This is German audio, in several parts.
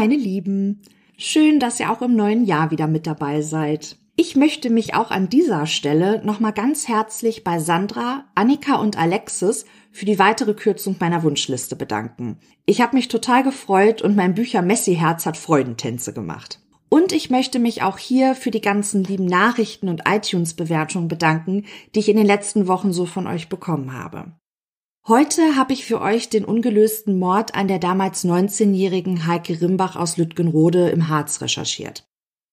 meine Lieben. Schön, dass ihr auch im neuen Jahr wieder mit dabei seid. Ich möchte mich auch an dieser Stelle nochmal ganz herzlich bei Sandra, Annika und Alexis für die weitere Kürzung meiner Wunschliste bedanken. Ich habe mich total gefreut und mein Bücher Messi Herz hat Freudentänze gemacht. Und ich möchte mich auch hier für die ganzen lieben Nachrichten und iTunes-Bewertungen bedanken, die ich in den letzten Wochen so von euch bekommen habe. Heute habe ich für euch den ungelösten Mord an der damals 19-jährigen Heike Rimbach aus Lütgenrode im Harz recherchiert.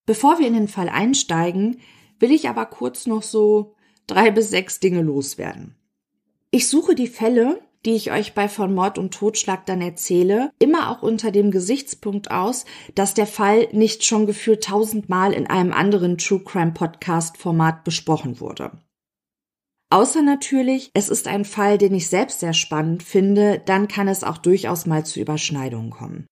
Bevor wir in den Fall einsteigen, will ich aber kurz noch so drei bis sechs Dinge loswerden. Ich suche die Fälle, die ich euch bei von Mord und Totschlag dann erzähle, immer auch unter dem Gesichtspunkt aus, dass der Fall nicht schon gefühlt tausendmal in einem anderen True Crime Podcast Format besprochen wurde. Außer natürlich, es ist ein Fall, den ich selbst sehr spannend finde, dann kann es auch durchaus mal zu Überschneidungen kommen.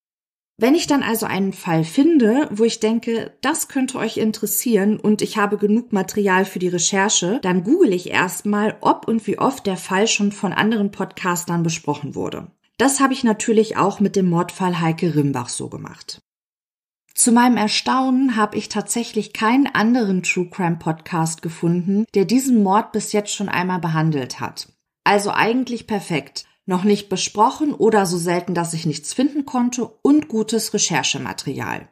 Wenn ich dann also einen Fall finde, wo ich denke, das könnte euch interessieren und ich habe genug Material für die Recherche, dann google ich erstmal, ob und wie oft der Fall schon von anderen Podcastern besprochen wurde. Das habe ich natürlich auch mit dem Mordfall Heike Rimbach so gemacht. Zu meinem Erstaunen habe ich tatsächlich keinen anderen True Crime Podcast gefunden, der diesen Mord bis jetzt schon einmal behandelt hat. Also eigentlich perfekt noch nicht besprochen oder so selten, dass ich nichts finden konnte und gutes Recherchematerial.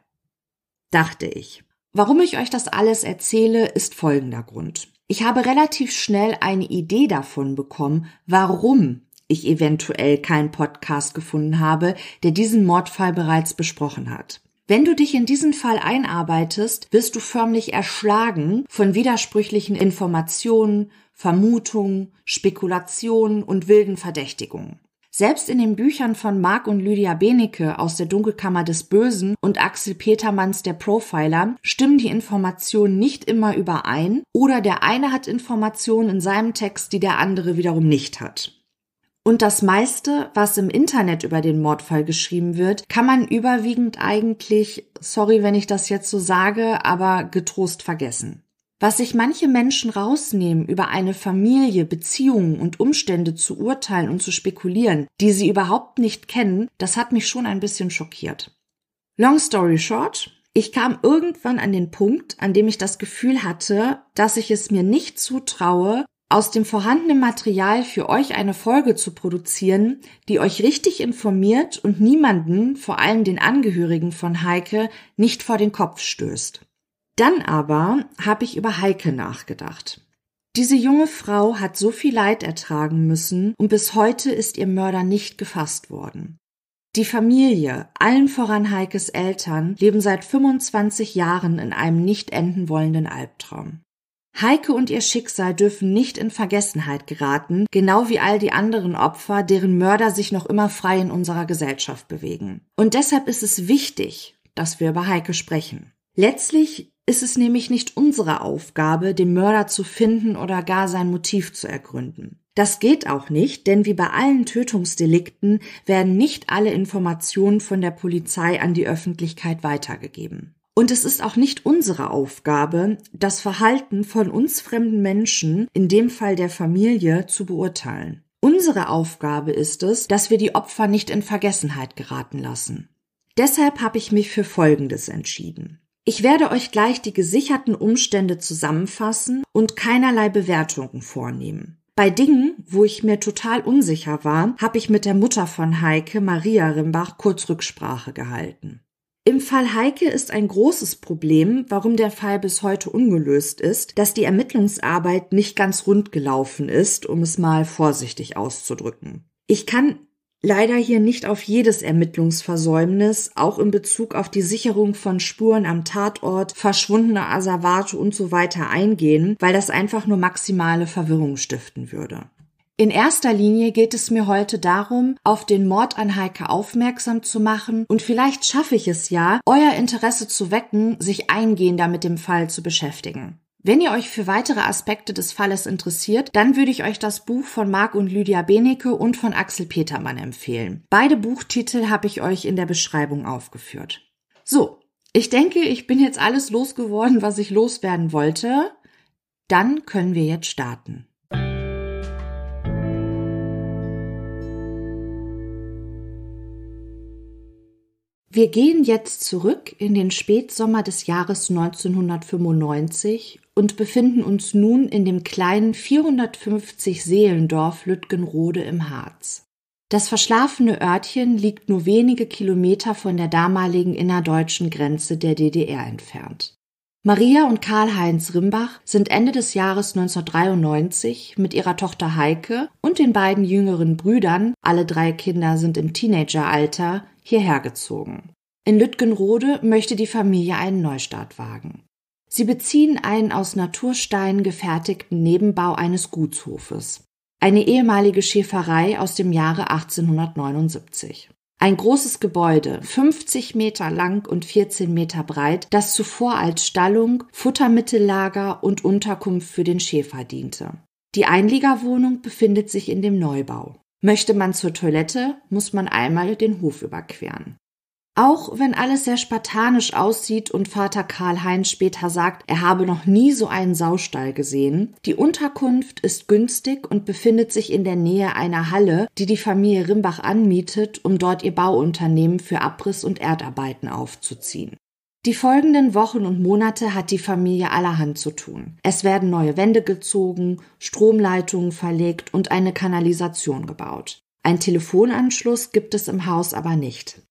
Dachte ich. Warum ich euch das alles erzähle, ist folgender Grund. Ich habe relativ schnell eine Idee davon bekommen, warum ich eventuell keinen Podcast gefunden habe, der diesen Mordfall bereits besprochen hat. Wenn du dich in diesen Fall einarbeitest, wirst du förmlich erschlagen von widersprüchlichen Informationen, Vermutungen, Spekulationen und wilden Verdächtigungen. Selbst in den Büchern von Mark und Lydia Benecke aus der Dunkelkammer des Bösen und Axel Petermanns der Profiler stimmen die Informationen nicht immer überein oder der eine hat Informationen in seinem Text, die der andere wiederum nicht hat. Und das meiste, was im Internet über den Mordfall geschrieben wird, kann man überwiegend eigentlich, sorry, wenn ich das jetzt so sage, aber getrost vergessen. Was sich manche Menschen rausnehmen, über eine Familie, Beziehungen und Umstände zu urteilen und zu spekulieren, die sie überhaupt nicht kennen, das hat mich schon ein bisschen schockiert. Long story short, ich kam irgendwann an den Punkt, an dem ich das Gefühl hatte, dass ich es mir nicht zutraue, aus dem vorhandenen Material für euch eine Folge zu produzieren, die euch richtig informiert und niemanden, vor allem den Angehörigen von Heike, nicht vor den Kopf stößt. Dann aber habe ich über Heike nachgedacht. Diese junge Frau hat so viel Leid ertragen müssen und bis heute ist ihr Mörder nicht gefasst worden. Die Familie, allen voran Heikes Eltern, leben seit 25 Jahren in einem nicht enden wollenden Albtraum. Heike und ihr Schicksal dürfen nicht in Vergessenheit geraten, genau wie all die anderen Opfer, deren Mörder sich noch immer frei in unserer Gesellschaft bewegen. Und deshalb ist es wichtig, dass wir über Heike sprechen. Letztlich ist es nämlich nicht unsere Aufgabe, den Mörder zu finden oder gar sein Motiv zu ergründen. Das geht auch nicht, denn wie bei allen Tötungsdelikten werden nicht alle Informationen von der Polizei an die Öffentlichkeit weitergegeben. Und es ist auch nicht unsere Aufgabe, das Verhalten von uns fremden Menschen, in dem Fall der Familie, zu beurteilen. Unsere Aufgabe ist es, dass wir die Opfer nicht in Vergessenheit geraten lassen. Deshalb habe ich mich für Folgendes entschieden. Ich werde euch gleich die gesicherten Umstände zusammenfassen und keinerlei Bewertungen vornehmen. Bei Dingen, wo ich mir total unsicher war, habe ich mit der Mutter von Heike, Maria Rimbach, kurz Rücksprache gehalten. Im Fall Heike ist ein großes Problem, warum der Fall bis heute ungelöst ist, dass die Ermittlungsarbeit nicht ganz rund gelaufen ist, um es mal vorsichtig auszudrücken. Ich kann leider hier nicht auf jedes Ermittlungsversäumnis, auch in Bezug auf die Sicherung von Spuren am Tatort, verschwundene Asservate und so weiter eingehen, weil das einfach nur maximale Verwirrung stiften würde. In erster Linie geht es mir heute darum, auf den Mord an Heike aufmerksam zu machen und vielleicht schaffe ich es ja, euer Interesse zu wecken, sich eingehender mit dem Fall zu beschäftigen. Wenn ihr euch für weitere Aspekte des Falles interessiert, dann würde ich euch das Buch von Marc und Lydia Benecke und von Axel Petermann empfehlen. Beide Buchtitel habe ich euch in der Beschreibung aufgeführt. So, ich denke, ich bin jetzt alles losgeworden, was ich loswerden wollte. Dann können wir jetzt starten. Wir gehen jetzt zurück in den Spätsommer des Jahres 1995 und befinden uns nun in dem kleinen 450 Seelendorf Lütgenrode im Harz. Das verschlafene Örtchen liegt nur wenige Kilometer von der damaligen innerdeutschen Grenze der DDR entfernt. Maria und Karl-Heinz Rimbach sind Ende des Jahres 1993 mit ihrer Tochter Heike und den beiden jüngeren Brüdern, alle drei Kinder sind im Teenageralter, hierher gezogen. In Lütgenrode möchte die Familie einen Neustart wagen. Sie beziehen einen aus Natursteinen gefertigten Nebenbau eines Gutshofes. Eine ehemalige Schäferei aus dem Jahre 1879. Ein großes Gebäude, 50 Meter lang und 14 Meter breit, das zuvor als Stallung, Futtermittellager und Unterkunft für den Schäfer diente. Die Einliegerwohnung befindet sich in dem Neubau. Möchte man zur Toilette, muss man einmal den Hof überqueren. Auch wenn alles sehr spartanisch aussieht und Vater Karl Heinz später sagt, er habe noch nie so einen Saustall gesehen, die Unterkunft ist günstig und befindet sich in der Nähe einer Halle, die die Familie Rimbach anmietet, um dort ihr Bauunternehmen für Abriss und Erdarbeiten aufzuziehen. Die folgenden Wochen und Monate hat die Familie allerhand zu tun. Es werden neue Wände gezogen, Stromleitungen verlegt und eine Kanalisation gebaut. Ein Telefonanschluss gibt es im Haus aber nicht.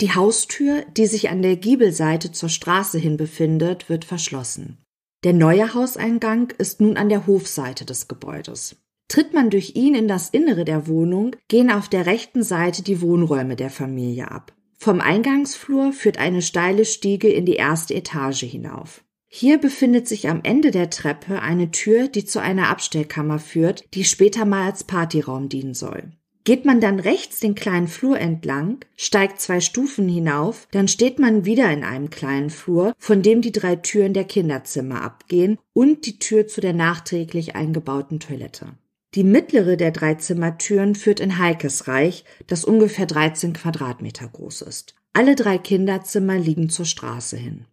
Die Haustür, die sich an der Giebelseite zur Straße hin befindet, wird verschlossen. Der neue Hauseingang ist nun an der Hofseite des Gebäudes. Tritt man durch ihn in das Innere der Wohnung, gehen auf der rechten Seite die Wohnräume der Familie ab. Vom Eingangsflur führt eine steile Stiege in die erste Etage hinauf. Hier befindet sich am Ende der Treppe eine Tür, die zu einer Abstellkammer führt, die später mal als Partyraum dienen soll. Geht man dann rechts den kleinen Flur entlang, steigt zwei Stufen hinauf, dann steht man wieder in einem kleinen Flur, von dem die drei Türen der Kinderzimmer abgehen und die Tür zu der nachträglich eingebauten Toilette. Die mittlere der drei Zimmertüren führt in Heikes Reich, das ungefähr 13 Quadratmeter groß ist. Alle drei Kinderzimmer liegen zur Straße hin.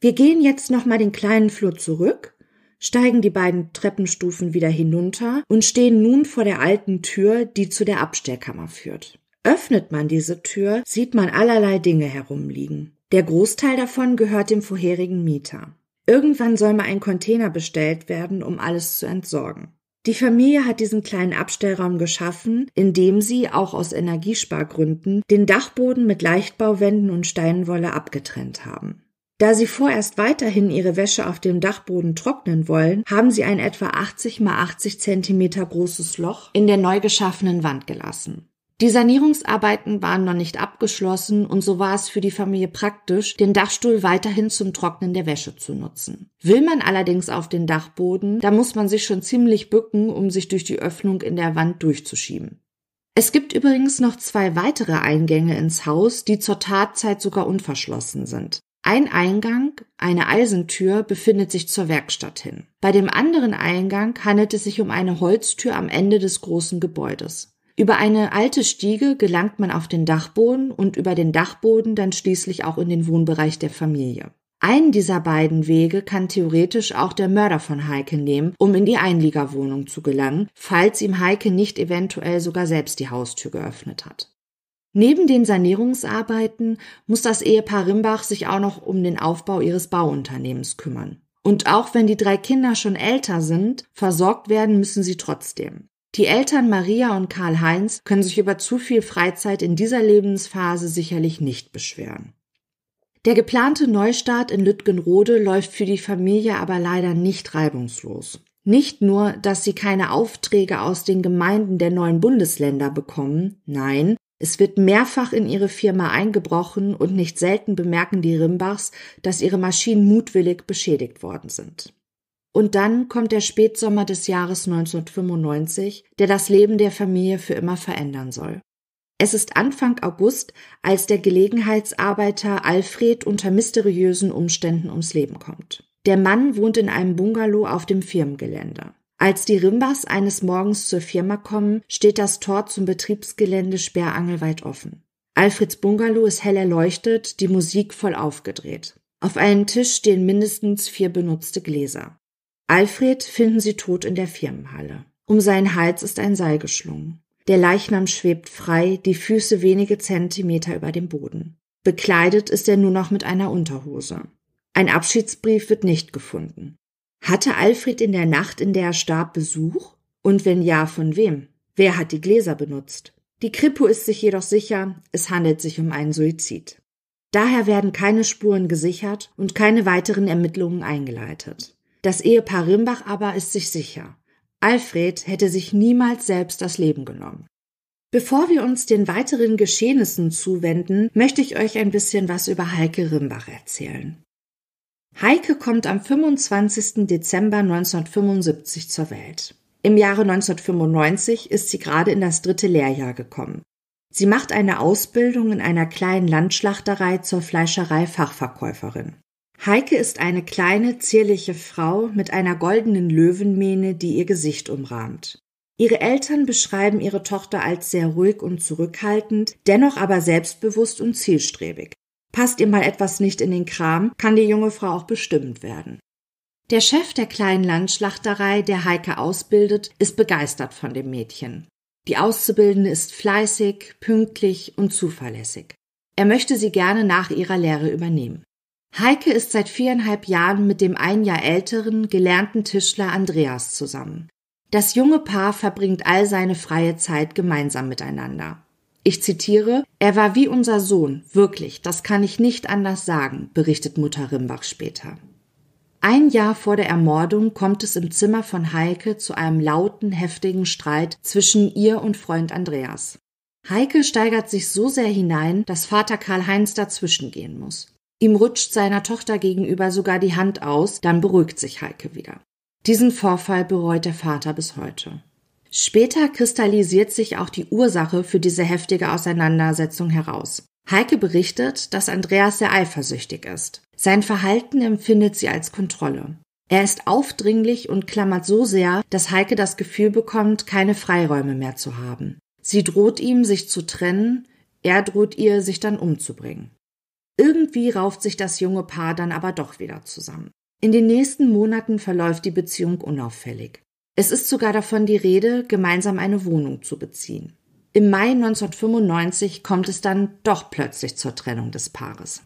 Wir gehen jetzt nochmal den kleinen Flur zurück, steigen die beiden Treppenstufen wieder hinunter und stehen nun vor der alten Tür, die zu der Abstellkammer führt. Öffnet man diese Tür, sieht man allerlei Dinge herumliegen. Der Großteil davon gehört dem vorherigen Mieter. Irgendwann soll mal ein Container bestellt werden, um alles zu entsorgen. Die Familie hat diesen kleinen Abstellraum geschaffen, indem sie, auch aus Energiespargründen, den Dachboden mit Leichtbauwänden und Steinwolle abgetrennt haben. Da sie vorerst weiterhin ihre Wäsche auf dem Dachboden trocknen wollen, haben sie ein etwa 80 mal 80 Zentimeter großes Loch in der neu geschaffenen Wand gelassen. Die Sanierungsarbeiten waren noch nicht abgeschlossen und so war es für die Familie praktisch, den Dachstuhl weiterhin zum Trocknen der Wäsche zu nutzen. Will man allerdings auf den Dachboden, da muss man sich schon ziemlich bücken, um sich durch die Öffnung in der Wand durchzuschieben. Es gibt übrigens noch zwei weitere Eingänge ins Haus, die zur Tatzeit sogar unverschlossen sind. Ein Eingang, eine Eisentür, befindet sich zur Werkstatt hin. Bei dem anderen Eingang handelt es sich um eine Holztür am Ende des großen Gebäudes. Über eine alte Stiege gelangt man auf den Dachboden und über den Dachboden dann schließlich auch in den Wohnbereich der Familie. Einen dieser beiden Wege kann theoretisch auch der Mörder von Heike nehmen, um in die Einliegerwohnung zu gelangen, falls ihm Heike nicht eventuell sogar selbst die Haustür geöffnet hat. Neben den Sanierungsarbeiten muss das Ehepaar Rimbach sich auch noch um den Aufbau ihres Bauunternehmens kümmern. Und auch wenn die drei Kinder schon älter sind, versorgt werden müssen sie trotzdem. Die Eltern Maria und Karl-Heinz können sich über zu viel Freizeit in dieser Lebensphase sicherlich nicht beschweren. Der geplante Neustart in Lütgenrode läuft für die Familie aber leider nicht reibungslos. Nicht nur, dass sie keine Aufträge aus den Gemeinden der neuen Bundesländer bekommen, nein, es wird mehrfach in ihre Firma eingebrochen und nicht selten bemerken die Rimbachs, dass ihre Maschinen mutwillig beschädigt worden sind. Und dann kommt der Spätsommer des Jahres 1995, der das Leben der Familie für immer verändern soll. Es ist Anfang August, als der Gelegenheitsarbeiter Alfred unter mysteriösen Umständen ums Leben kommt. Der Mann wohnt in einem Bungalow auf dem Firmengelände. Als die Rimbas eines Morgens zur Firma kommen, steht das Tor zum Betriebsgelände sperrangelweit offen. Alfreds Bungalow ist hell erleuchtet, die Musik voll aufgedreht. Auf einem Tisch stehen mindestens vier benutzte Gläser. Alfred finden sie tot in der Firmenhalle. Um seinen Hals ist ein Seil geschlungen. Der Leichnam schwebt frei, die Füße wenige Zentimeter über dem Boden. Bekleidet ist er nur noch mit einer Unterhose. Ein Abschiedsbrief wird nicht gefunden. Hatte Alfred in der Nacht, in der er starb, Besuch? Und wenn ja, von wem? Wer hat die Gläser benutzt? Die Kripo ist sich jedoch sicher, es handelt sich um einen Suizid. Daher werden keine Spuren gesichert und keine weiteren Ermittlungen eingeleitet. Das Ehepaar Rimbach aber ist sich sicher. Alfred hätte sich niemals selbst das Leben genommen. Bevor wir uns den weiteren Geschehnissen zuwenden, möchte ich euch ein bisschen was über Heike Rimbach erzählen. Heike kommt am 25. Dezember 1975 zur Welt. Im Jahre 1995 ist sie gerade in das dritte Lehrjahr gekommen. Sie macht eine Ausbildung in einer kleinen Landschlachterei zur Fleischerei Fachverkäuferin. Heike ist eine kleine, zierliche Frau mit einer goldenen Löwenmähne, die ihr Gesicht umrahmt. Ihre Eltern beschreiben ihre Tochter als sehr ruhig und zurückhaltend, dennoch aber selbstbewusst und zielstrebig. Passt ihr mal etwas nicht in den Kram, kann die junge Frau auch bestimmt werden. Der Chef der kleinen Landschlachterei, der Heike ausbildet, ist begeistert von dem Mädchen. Die Auszubildende ist fleißig, pünktlich und zuverlässig. Er möchte sie gerne nach ihrer Lehre übernehmen. Heike ist seit viereinhalb Jahren mit dem ein Jahr älteren, gelernten Tischler Andreas zusammen. Das junge Paar verbringt all seine freie Zeit gemeinsam miteinander. Ich zitiere, er war wie unser Sohn, wirklich, das kann ich nicht anders sagen, berichtet Mutter Rimbach später. Ein Jahr vor der Ermordung kommt es im Zimmer von Heike zu einem lauten, heftigen Streit zwischen ihr und Freund Andreas. Heike steigert sich so sehr hinein, dass Vater Karl-Heinz dazwischengehen muss. Ihm rutscht seiner Tochter gegenüber sogar die Hand aus, dann beruhigt sich Heike wieder. Diesen Vorfall bereut der Vater bis heute. Später kristallisiert sich auch die Ursache für diese heftige Auseinandersetzung heraus. Heike berichtet, dass Andreas sehr eifersüchtig ist. Sein Verhalten empfindet sie als Kontrolle. Er ist aufdringlich und klammert so sehr, dass Heike das Gefühl bekommt, keine Freiräume mehr zu haben. Sie droht ihm, sich zu trennen, er droht ihr, sich dann umzubringen. Irgendwie rauft sich das junge Paar dann aber doch wieder zusammen. In den nächsten Monaten verläuft die Beziehung unauffällig. Es ist sogar davon die Rede, gemeinsam eine Wohnung zu beziehen. Im Mai 1995 kommt es dann doch plötzlich zur Trennung des Paares.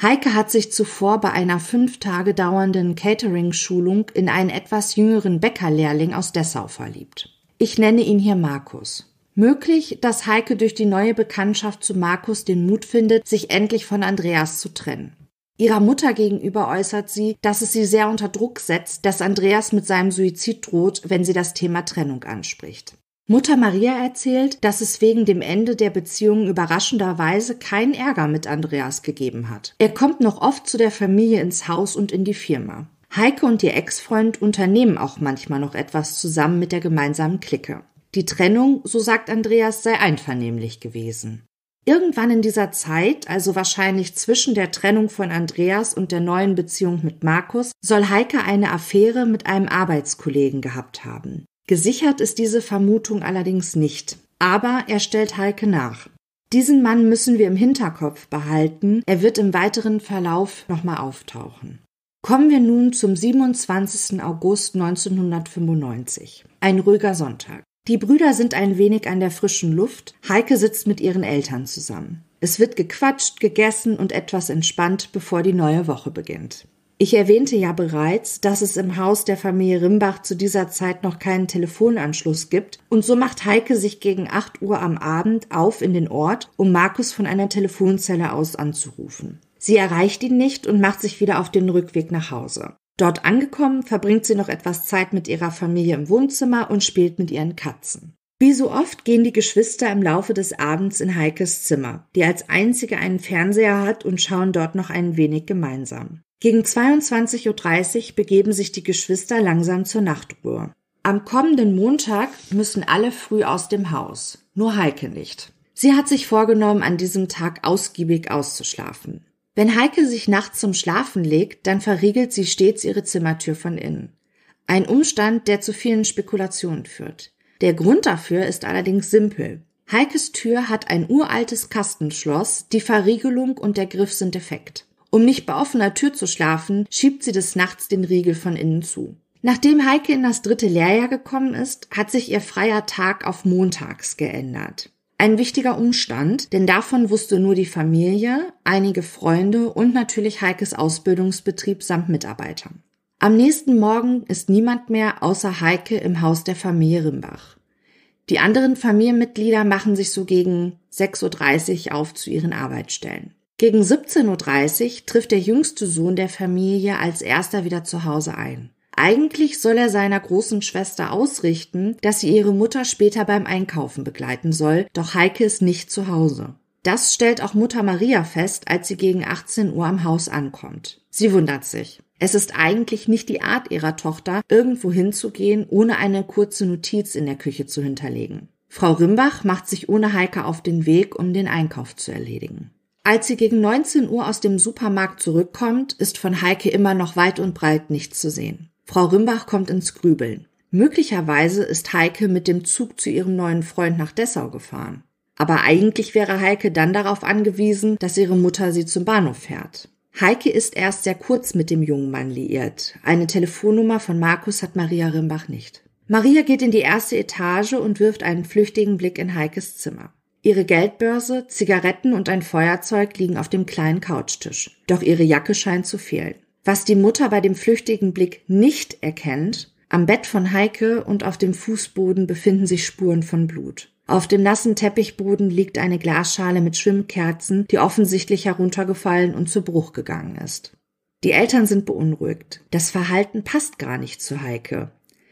Heike hat sich zuvor bei einer fünf Tage dauernden Catering-Schulung in einen etwas jüngeren Bäckerlehrling aus Dessau verliebt. Ich nenne ihn hier Markus. Möglich, dass Heike durch die neue Bekanntschaft zu Markus den Mut findet, sich endlich von Andreas zu trennen. Ihrer Mutter gegenüber äußert sie, dass es sie sehr unter Druck setzt, dass Andreas mit seinem Suizid droht, wenn sie das Thema Trennung anspricht. Mutter Maria erzählt, dass es wegen dem Ende der Beziehung überraschenderweise keinen Ärger mit Andreas gegeben hat. Er kommt noch oft zu der Familie ins Haus und in die Firma. Heike und ihr Ex-Freund unternehmen auch manchmal noch etwas zusammen mit der gemeinsamen Clique. Die Trennung, so sagt Andreas, sei einvernehmlich gewesen. Irgendwann in dieser Zeit, also wahrscheinlich zwischen der Trennung von Andreas und der neuen Beziehung mit Markus, soll Heike eine Affäre mit einem Arbeitskollegen gehabt haben. Gesichert ist diese Vermutung allerdings nicht. Aber er stellt Heike nach. Diesen Mann müssen wir im Hinterkopf behalten. Er wird im weiteren Verlauf nochmal auftauchen. Kommen wir nun zum 27. August 1995. Ein ruhiger Sonntag. Die Brüder sind ein wenig an der frischen Luft. Heike sitzt mit ihren Eltern zusammen. Es wird gequatscht, gegessen und etwas entspannt, bevor die neue Woche beginnt. Ich erwähnte ja bereits, dass es im Haus der Familie Rimbach zu dieser Zeit noch keinen Telefonanschluss gibt, und so macht Heike sich gegen 8 Uhr am Abend auf in den Ort, um Markus von einer Telefonzelle aus anzurufen. Sie erreicht ihn nicht und macht sich wieder auf den Rückweg nach Hause. Dort angekommen, verbringt sie noch etwas Zeit mit ihrer Familie im Wohnzimmer und spielt mit ihren Katzen. Wie so oft gehen die Geschwister im Laufe des Abends in Heikes Zimmer, die als einzige einen Fernseher hat und schauen dort noch ein wenig gemeinsam. Gegen 22.30 Uhr begeben sich die Geschwister langsam zur Nachtruhe. Am kommenden Montag müssen alle früh aus dem Haus, nur Heike nicht. Sie hat sich vorgenommen, an diesem Tag ausgiebig auszuschlafen. Wenn Heike sich nachts zum Schlafen legt, dann verriegelt sie stets ihre Zimmertür von innen. Ein Umstand, der zu vielen Spekulationen führt. Der Grund dafür ist allerdings simpel. Heikes Tür hat ein uraltes Kastenschloss, die Verriegelung und der Griff sind defekt. Um nicht bei offener Tür zu schlafen, schiebt sie des Nachts den Riegel von innen zu. Nachdem Heike in das dritte Lehrjahr gekommen ist, hat sich ihr freier Tag auf montags geändert. Ein wichtiger Umstand, denn davon wusste nur die Familie, einige Freunde und natürlich Heikes Ausbildungsbetrieb samt Mitarbeitern. Am nächsten Morgen ist niemand mehr außer Heike im Haus der Familie Rimbach. Die anderen Familienmitglieder machen sich so gegen 6.30 Uhr auf zu ihren Arbeitsstellen. Gegen 17.30 Uhr trifft der jüngste Sohn der Familie als erster wieder zu Hause ein. Eigentlich soll er seiner großen Schwester ausrichten, dass sie ihre Mutter später beim Einkaufen begleiten soll, doch Heike ist nicht zu Hause. Das stellt auch Mutter Maria fest, als sie gegen 18 Uhr am Haus ankommt. Sie wundert sich. Es ist eigentlich nicht die Art ihrer Tochter, irgendwo hinzugehen, ohne eine kurze Notiz in der Küche zu hinterlegen. Frau Rimbach macht sich ohne Heike auf den Weg, um den Einkauf zu erledigen. Als sie gegen 19 Uhr aus dem Supermarkt zurückkommt, ist von Heike immer noch weit und breit nichts zu sehen. Frau Rimbach kommt ins Grübeln. Möglicherweise ist Heike mit dem Zug zu ihrem neuen Freund nach Dessau gefahren. Aber eigentlich wäre Heike dann darauf angewiesen, dass ihre Mutter sie zum Bahnhof fährt. Heike ist erst sehr kurz mit dem jungen Mann liiert. Eine Telefonnummer von Markus hat Maria Rimbach nicht. Maria geht in die erste Etage und wirft einen flüchtigen Blick in Heikes Zimmer. Ihre Geldbörse, Zigaretten und ein Feuerzeug liegen auf dem kleinen Couchtisch. Doch ihre Jacke scheint zu fehlen. Was die Mutter bei dem flüchtigen Blick nicht erkennt, am Bett von Heike und auf dem Fußboden befinden sich Spuren von Blut. Auf dem nassen Teppichboden liegt eine Glasschale mit Schwimmkerzen, die offensichtlich heruntergefallen und zu Bruch gegangen ist. Die Eltern sind beunruhigt. Das Verhalten passt gar nicht zu Heike.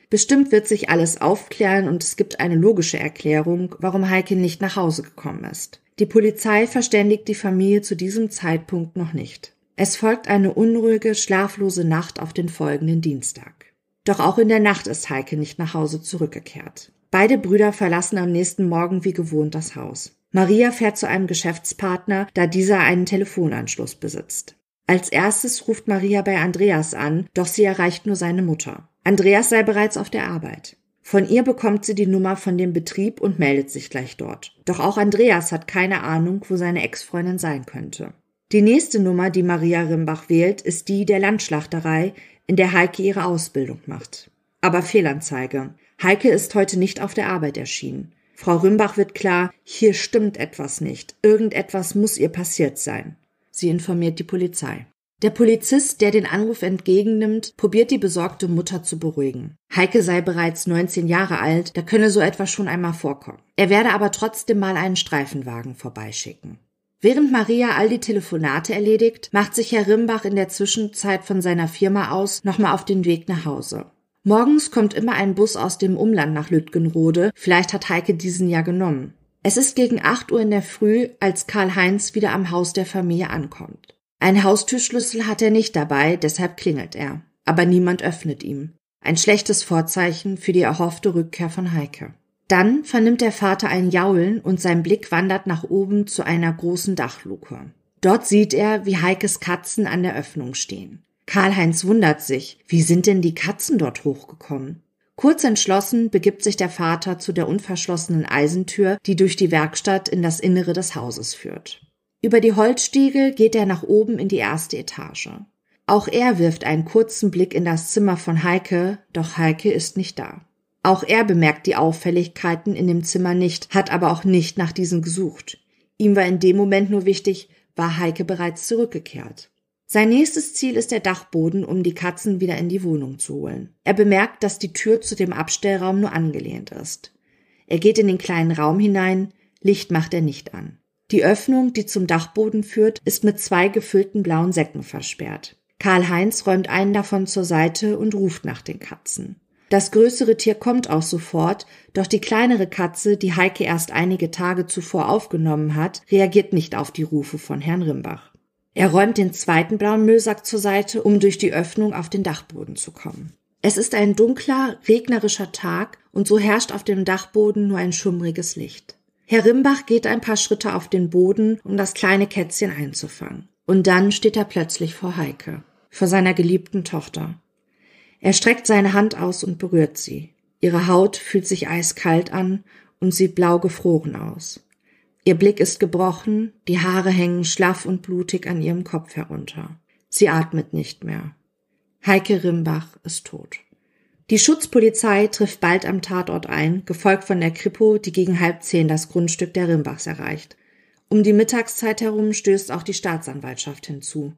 Bestimmt wird sich alles aufklären und es gibt eine logische Erklärung, warum Heike nicht nach Hause gekommen ist. Die Polizei verständigt die Familie zu diesem Zeitpunkt noch nicht. Es folgt eine unruhige, schlaflose Nacht auf den folgenden Dienstag. Doch auch in der Nacht ist Heike nicht nach Hause zurückgekehrt. Beide Brüder verlassen am nächsten Morgen wie gewohnt das Haus. Maria fährt zu einem Geschäftspartner, da dieser einen Telefonanschluss besitzt. Als erstes ruft Maria bei Andreas an, doch sie erreicht nur seine Mutter. Andreas sei bereits auf der Arbeit. Von ihr bekommt sie die Nummer von dem Betrieb und meldet sich gleich dort. Doch auch Andreas hat keine Ahnung, wo seine Ex-Freundin sein könnte. Die nächste Nummer, die Maria Rimbach wählt, ist die der Landschlachterei, in der Heike ihre Ausbildung macht. Aber Fehlanzeige. Heike ist heute nicht auf der Arbeit erschienen. Frau Rimbach wird klar, hier stimmt etwas nicht. Irgendetwas muss ihr passiert sein. Sie informiert die Polizei. Der Polizist, der den Anruf entgegennimmt, probiert die besorgte Mutter zu beruhigen. Heike sei bereits 19 Jahre alt, da könne so etwas schon einmal vorkommen. Er werde aber trotzdem mal einen Streifenwagen vorbeischicken. Während Maria all die Telefonate erledigt, macht sich Herr Rimbach in der Zwischenzeit von seiner Firma aus nochmal auf den Weg nach Hause. Morgens kommt immer ein Bus aus dem Umland nach Lütgenrode. Vielleicht hat Heike diesen ja genommen. Es ist gegen 8 Uhr in der Früh, als Karl-Heinz wieder am Haus der Familie ankommt. Ein Haustürschlüssel hat er nicht dabei, deshalb klingelt er. Aber niemand öffnet ihm. Ein schlechtes Vorzeichen für die erhoffte Rückkehr von Heike. Dann vernimmt der Vater ein Jaulen und sein Blick wandert nach oben zu einer großen Dachluke. Dort sieht er, wie Heikes Katzen an der Öffnung stehen. Karl-Heinz wundert sich, wie sind denn die Katzen dort hochgekommen? Kurz entschlossen begibt sich der Vater zu der unverschlossenen Eisentür, die durch die Werkstatt in das Innere des Hauses führt. Über die Holzstiege geht er nach oben in die erste Etage. Auch er wirft einen kurzen Blick in das Zimmer von Heike, doch Heike ist nicht da. Auch er bemerkt die Auffälligkeiten in dem Zimmer nicht, hat aber auch nicht nach diesen gesucht. Ihm war in dem Moment nur wichtig, war Heike bereits zurückgekehrt. Sein nächstes Ziel ist der Dachboden, um die Katzen wieder in die Wohnung zu holen. Er bemerkt, dass die Tür zu dem Abstellraum nur angelehnt ist. Er geht in den kleinen Raum hinein, Licht macht er nicht an. Die Öffnung, die zum Dachboden führt, ist mit zwei gefüllten blauen Säcken versperrt. Karl-Heinz räumt einen davon zur Seite und ruft nach den Katzen. Das größere Tier kommt auch sofort, doch die kleinere Katze, die Heike erst einige Tage zuvor aufgenommen hat, reagiert nicht auf die Rufe von Herrn Rimbach. Er räumt den zweiten blauen Müllsack zur Seite, um durch die Öffnung auf den Dachboden zu kommen. Es ist ein dunkler, regnerischer Tag und so herrscht auf dem Dachboden nur ein schummriges Licht. Herr Rimbach geht ein paar Schritte auf den Boden, um das kleine Kätzchen einzufangen. Und dann steht er plötzlich vor Heike, vor seiner geliebten Tochter. Er streckt seine Hand aus und berührt sie. Ihre Haut fühlt sich eiskalt an und sieht blau gefroren aus. Ihr Blick ist gebrochen, die Haare hängen schlaff und blutig an ihrem Kopf herunter. Sie atmet nicht mehr. Heike Rimbach ist tot. Die Schutzpolizei trifft bald am Tatort ein, gefolgt von der Kripo, die gegen halb zehn das Grundstück der Rimbachs erreicht. Um die Mittagszeit herum stößt auch die Staatsanwaltschaft hinzu.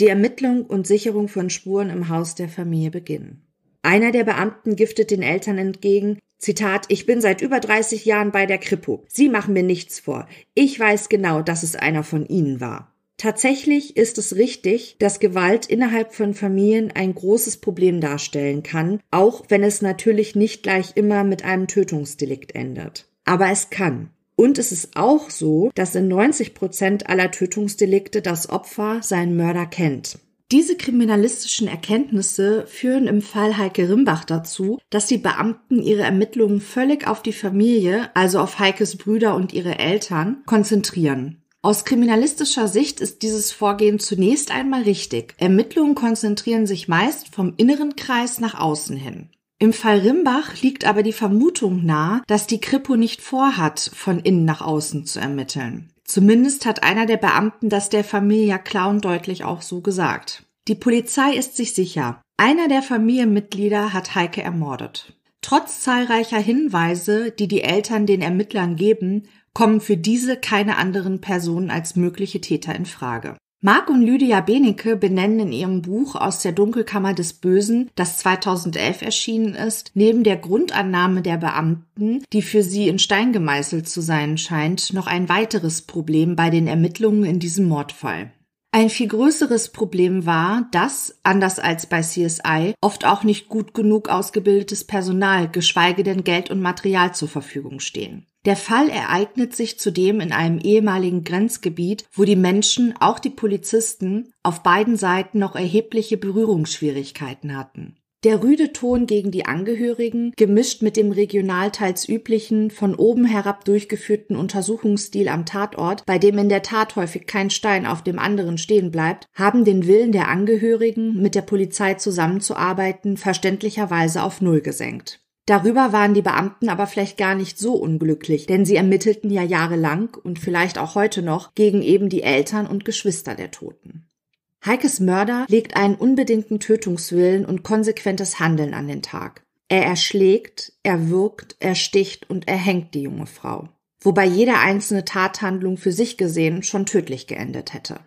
Die Ermittlung und Sicherung von Spuren im Haus der Familie beginnen. Einer der Beamten giftet den Eltern entgegen, Zitat, ich bin seit über 30 Jahren bei der Kripo. Sie machen mir nichts vor. Ich weiß genau, dass es einer von Ihnen war. Tatsächlich ist es richtig, dass Gewalt innerhalb von Familien ein großes Problem darstellen kann, auch wenn es natürlich nicht gleich immer mit einem Tötungsdelikt endet. Aber es kann. Und es ist auch so, dass in 90 Prozent aller Tötungsdelikte das Opfer seinen Mörder kennt. Diese kriminalistischen Erkenntnisse führen im Fall Heike Rimbach dazu, dass die Beamten ihre Ermittlungen völlig auf die Familie, also auf Heikes Brüder und ihre Eltern, konzentrieren. Aus kriminalistischer Sicht ist dieses Vorgehen zunächst einmal richtig. Ermittlungen konzentrieren sich meist vom inneren Kreis nach außen hin. Im Fall Rimbach liegt aber die Vermutung nahe, dass die Kripo nicht vorhat, von innen nach außen zu ermitteln. Zumindest hat einer der Beamten das der Familie und deutlich auch so gesagt. Die Polizei ist sich sicher, einer der Familienmitglieder hat Heike ermordet. Trotz zahlreicher Hinweise, die die Eltern den Ermittlern geben, kommen für diese keine anderen Personen als mögliche Täter in Frage. Mark und Lydia Benecke benennen in ihrem Buch Aus der Dunkelkammer des Bösen, das 2011 erschienen ist, neben der Grundannahme der Beamten, die für sie in Stein gemeißelt zu sein scheint, noch ein weiteres Problem bei den Ermittlungen in diesem Mordfall. Ein viel größeres Problem war, dass, anders als bei CSI, oft auch nicht gut genug ausgebildetes Personal, geschweige denn Geld und Material zur Verfügung stehen. Der Fall ereignet sich zudem in einem ehemaligen Grenzgebiet, wo die Menschen, auch die Polizisten, auf beiden Seiten noch erhebliche Berührungsschwierigkeiten hatten. Der rüde Ton gegen die Angehörigen, gemischt mit dem regional teils üblichen, von oben herab durchgeführten Untersuchungsstil am Tatort, bei dem in der Tat häufig kein Stein auf dem anderen stehen bleibt, haben den Willen der Angehörigen, mit der Polizei zusammenzuarbeiten, verständlicherweise auf Null gesenkt. Darüber waren die Beamten aber vielleicht gar nicht so unglücklich, denn sie ermittelten ja jahrelang und vielleicht auch heute noch gegen eben die Eltern und Geschwister der Toten. Heikes Mörder legt einen unbedingten Tötungswillen und konsequentes Handeln an den Tag. Er erschlägt, er wirkt, er sticht und erhängt die junge Frau. Wobei jede einzelne Tathandlung für sich gesehen schon tödlich geendet hätte.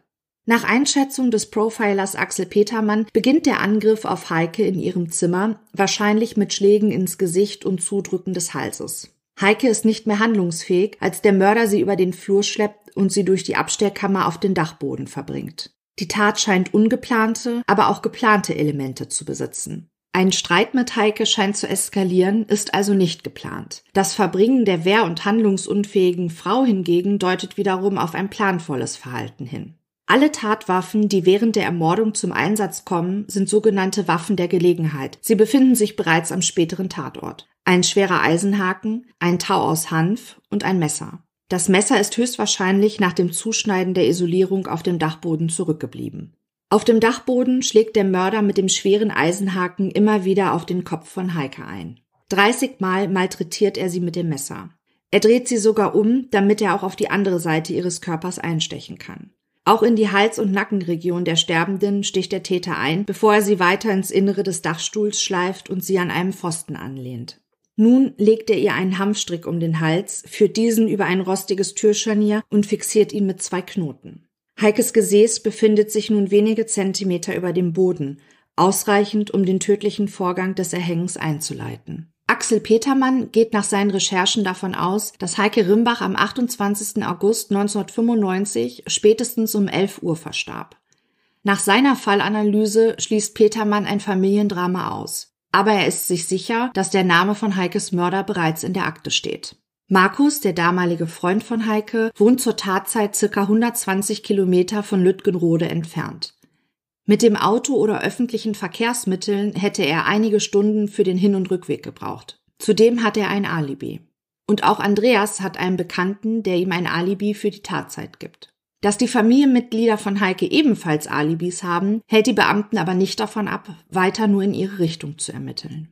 Nach Einschätzung des Profilers Axel Petermann beginnt der Angriff auf Heike in ihrem Zimmer, wahrscheinlich mit Schlägen ins Gesicht und Zudrücken des Halses. Heike ist nicht mehr handlungsfähig, als der Mörder sie über den Flur schleppt und sie durch die Abstellkammer auf den Dachboden verbringt. Die Tat scheint ungeplante, aber auch geplante Elemente zu besitzen. Ein Streit mit Heike scheint zu eskalieren, ist also nicht geplant. Das Verbringen der wehr- und handlungsunfähigen Frau hingegen deutet wiederum auf ein planvolles Verhalten hin. Alle Tatwaffen, die während der Ermordung zum Einsatz kommen, sind sogenannte Waffen der Gelegenheit. Sie befinden sich bereits am späteren Tatort. Ein schwerer Eisenhaken, ein Tau aus Hanf und ein Messer. Das Messer ist höchstwahrscheinlich nach dem Zuschneiden der Isolierung auf dem Dachboden zurückgeblieben. Auf dem Dachboden schlägt der Mörder mit dem schweren Eisenhaken immer wieder auf den Kopf von Heike ein. 30 Mal malträtiert er sie mit dem Messer. Er dreht sie sogar um, damit er auch auf die andere Seite ihres Körpers einstechen kann. Auch in die Hals- und Nackenregion der Sterbenden sticht der Täter ein, bevor er sie weiter ins Innere des Dachstuhls schleift und sie an einem Pfosten anlehnt. Nun legt er ihr einen Hanfstrick um den Hals, führt diesen über ein rostiges Türscharnier und fixiert ihn mit zwei Knoten. Heikes Gesäß befindet sich nun wenige Zentimeter über dem Boden, ausreichend, um den tödlichen Vorgang des Erhängens einzuleiten. Axel Petermann geht nach seinen Recherchen davon aus, dass Heike Rimbach am 28. August 1995 spätestens um 11 Uhr verstarb. Nach seiner Fallanalyse schließt Petermann ein Familiendrama aus. Aber er ist sich sicher, dass der Name von Heikes Mörder bereits in der Akte steht. Markus, der damalige Freund von Heike, wohnt zur Tatzeit circa 120 Kilometer von Lütgenrode entfernt. Mit dem Auto oder öffentlichen Verkehrsmitteln hätte er einige Stunden für den Hin- und Rückweg gebraucht. Zudem hat er ein Alibi. Und auch Andreas hat einen Bekannten, der ihm ein Alibi für die Tatzeit gibt. Dass die Familienmitglieder von Heike ebenfalls Alibis haben, hält die Beamten aber nicht davon ab, weiter nur in ihre Richtung zu ermitteln.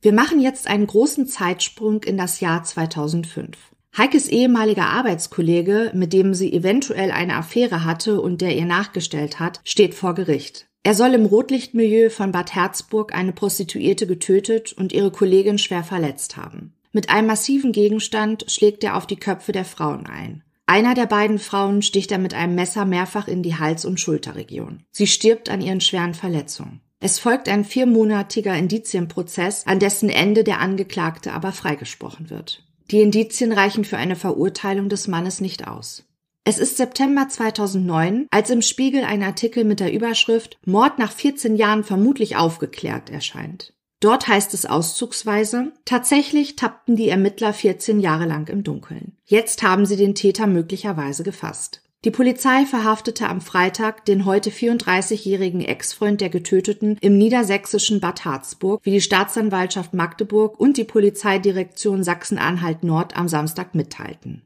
Wir machen jetzt einen großen Zeitsprung in das Jahr 2005. Heikes ehemaliger Arbeitskollege, mit dem sie eventuell eine Affäre hatte und der ihr nachgestellt hat, steht vor Gericht. Er soll im Rotlichtmilieu von Bad Herzburg eine Prostituierte getötet und ihre Kollegin schwer verletzt haben. Mit einem massiven Gegenstand schlägt er auf die Köpfe der Frauen ein. Einer der beiden Frauen sticht er mit einem Messer mehrfach in die Hals- und Schulterregion. Sie stirbt an ihren schweren Verletzungen. Es folgt ein viermonatiger Indizienprozess, an dessen Ende der Angeklagte aber freigesprochen wird. Die Indizien reichen für eine Verurteilung des Mannes nicht aus. Es ist September 2009, als im Spiegel ein Artikel mit der Überschrift Mord nach 14 Jahren vermutlich aufgeklärt erscheint. Dort heißt es auszugsweise, tatsächlich tappten die Ermittler 14 Jahre lang im Dunkeln. Jetzt haben sie den Täter möglicherweise gefasst. Die Polizei verhaftete am Freitag den heute 34-jährigen Ex-Freund der Getöteten im niedersächsischen Bad Harzburg, wie die Staatsanwaltschaft Magdeburg und die Polizeidirektion Sachsen-Anhalt Nord am Samstag mitteilten.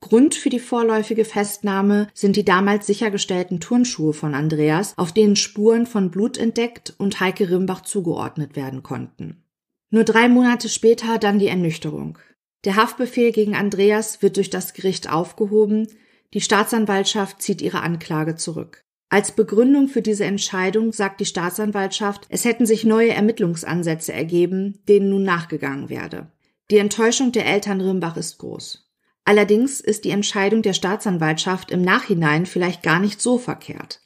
Grund für die vorläufige Festnahme sind die damals sichergestellten Turnschuhe von Andreas, auf denen Spuren von Blut entdeckt und Heike Rimbach zugeordnet werden konnten. Nur drei Monate später dann die Ernüchterung. Der Haftbefehl gegen Andreas wird durch das Gericht aufgehoben, die Staatsanwaltschaft zieht ihre Anklage zurück. Als Begründung für diese Entscheidung sagt die Staatsanwaltschaft, es hätten sich neue Ermittlungsansätze ergeben, denen nun nachgegangen werde. Die Enttäuschung der Eltern Rimbach ist groß. Allerdings ist die Entscheidung der Staatsanwaltschaft im Nachhinein vielleicht gar nicht so verkehrt.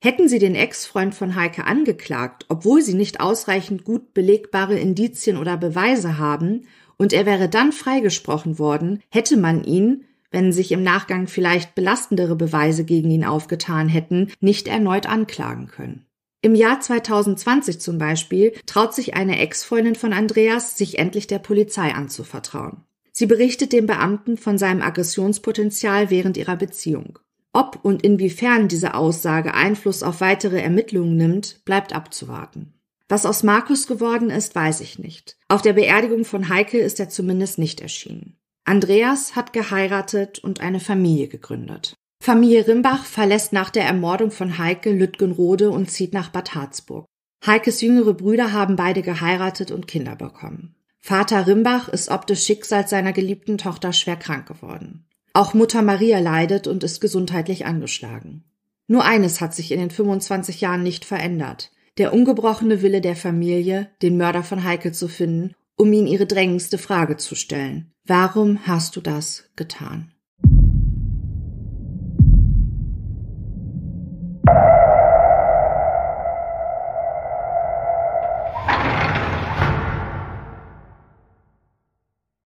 Hätten sie den Ex-Freund von Heike angeklagt, obwohl sie nicht ausreichend gut belegbare Indizien oder Beweise haben, und er wäre dann freigesprochen worden, hätte man ihn, wenn sich im Nachgang vielleicht belastendere Beweise gegen ihn aufgetan hätten, nicht erneut anklagen können. Im Jahr 2020 zum Beispiel traut sich eine Ex-Freundin von Andreas, sich endlich der Polizei anzuvertrauen. Sie berichtet dem Beamten von seinem Aggressionspotenzial während ihrer Beziehung. Ob und inwiefern diese Aussage Einfluss auf weitere Ermittlungen nimmt, bleibt abzuwarten. Was aus Markus geworden ist, weiß ich nicht. Auf der Beerdigung von Heike ist er zumindest nicht erschienen. Andreas hat geheiratet und eine Familie gegründet. Familie Rimbach verlässt nach der Ermordung von Heike Lütgenrode und zieht nach Bad Harzburg. Heikes jüngere Brüder haben beide geheiratet und Kinder bekommen. Vater Rimbach ist ob des Schicksals seiner geliebten Tochter schwer krank geworden. Auch Mutter Maria leidet und ist gesundheitlich angeschlagen. Nur eines hat sich in den 25 Jahren nicht verändert. Der ungebrochene Wille der Familie, den Mörder von Heike zu finden, um ihn ihre drängendste Frage zu stellen. Warum hast du das getan?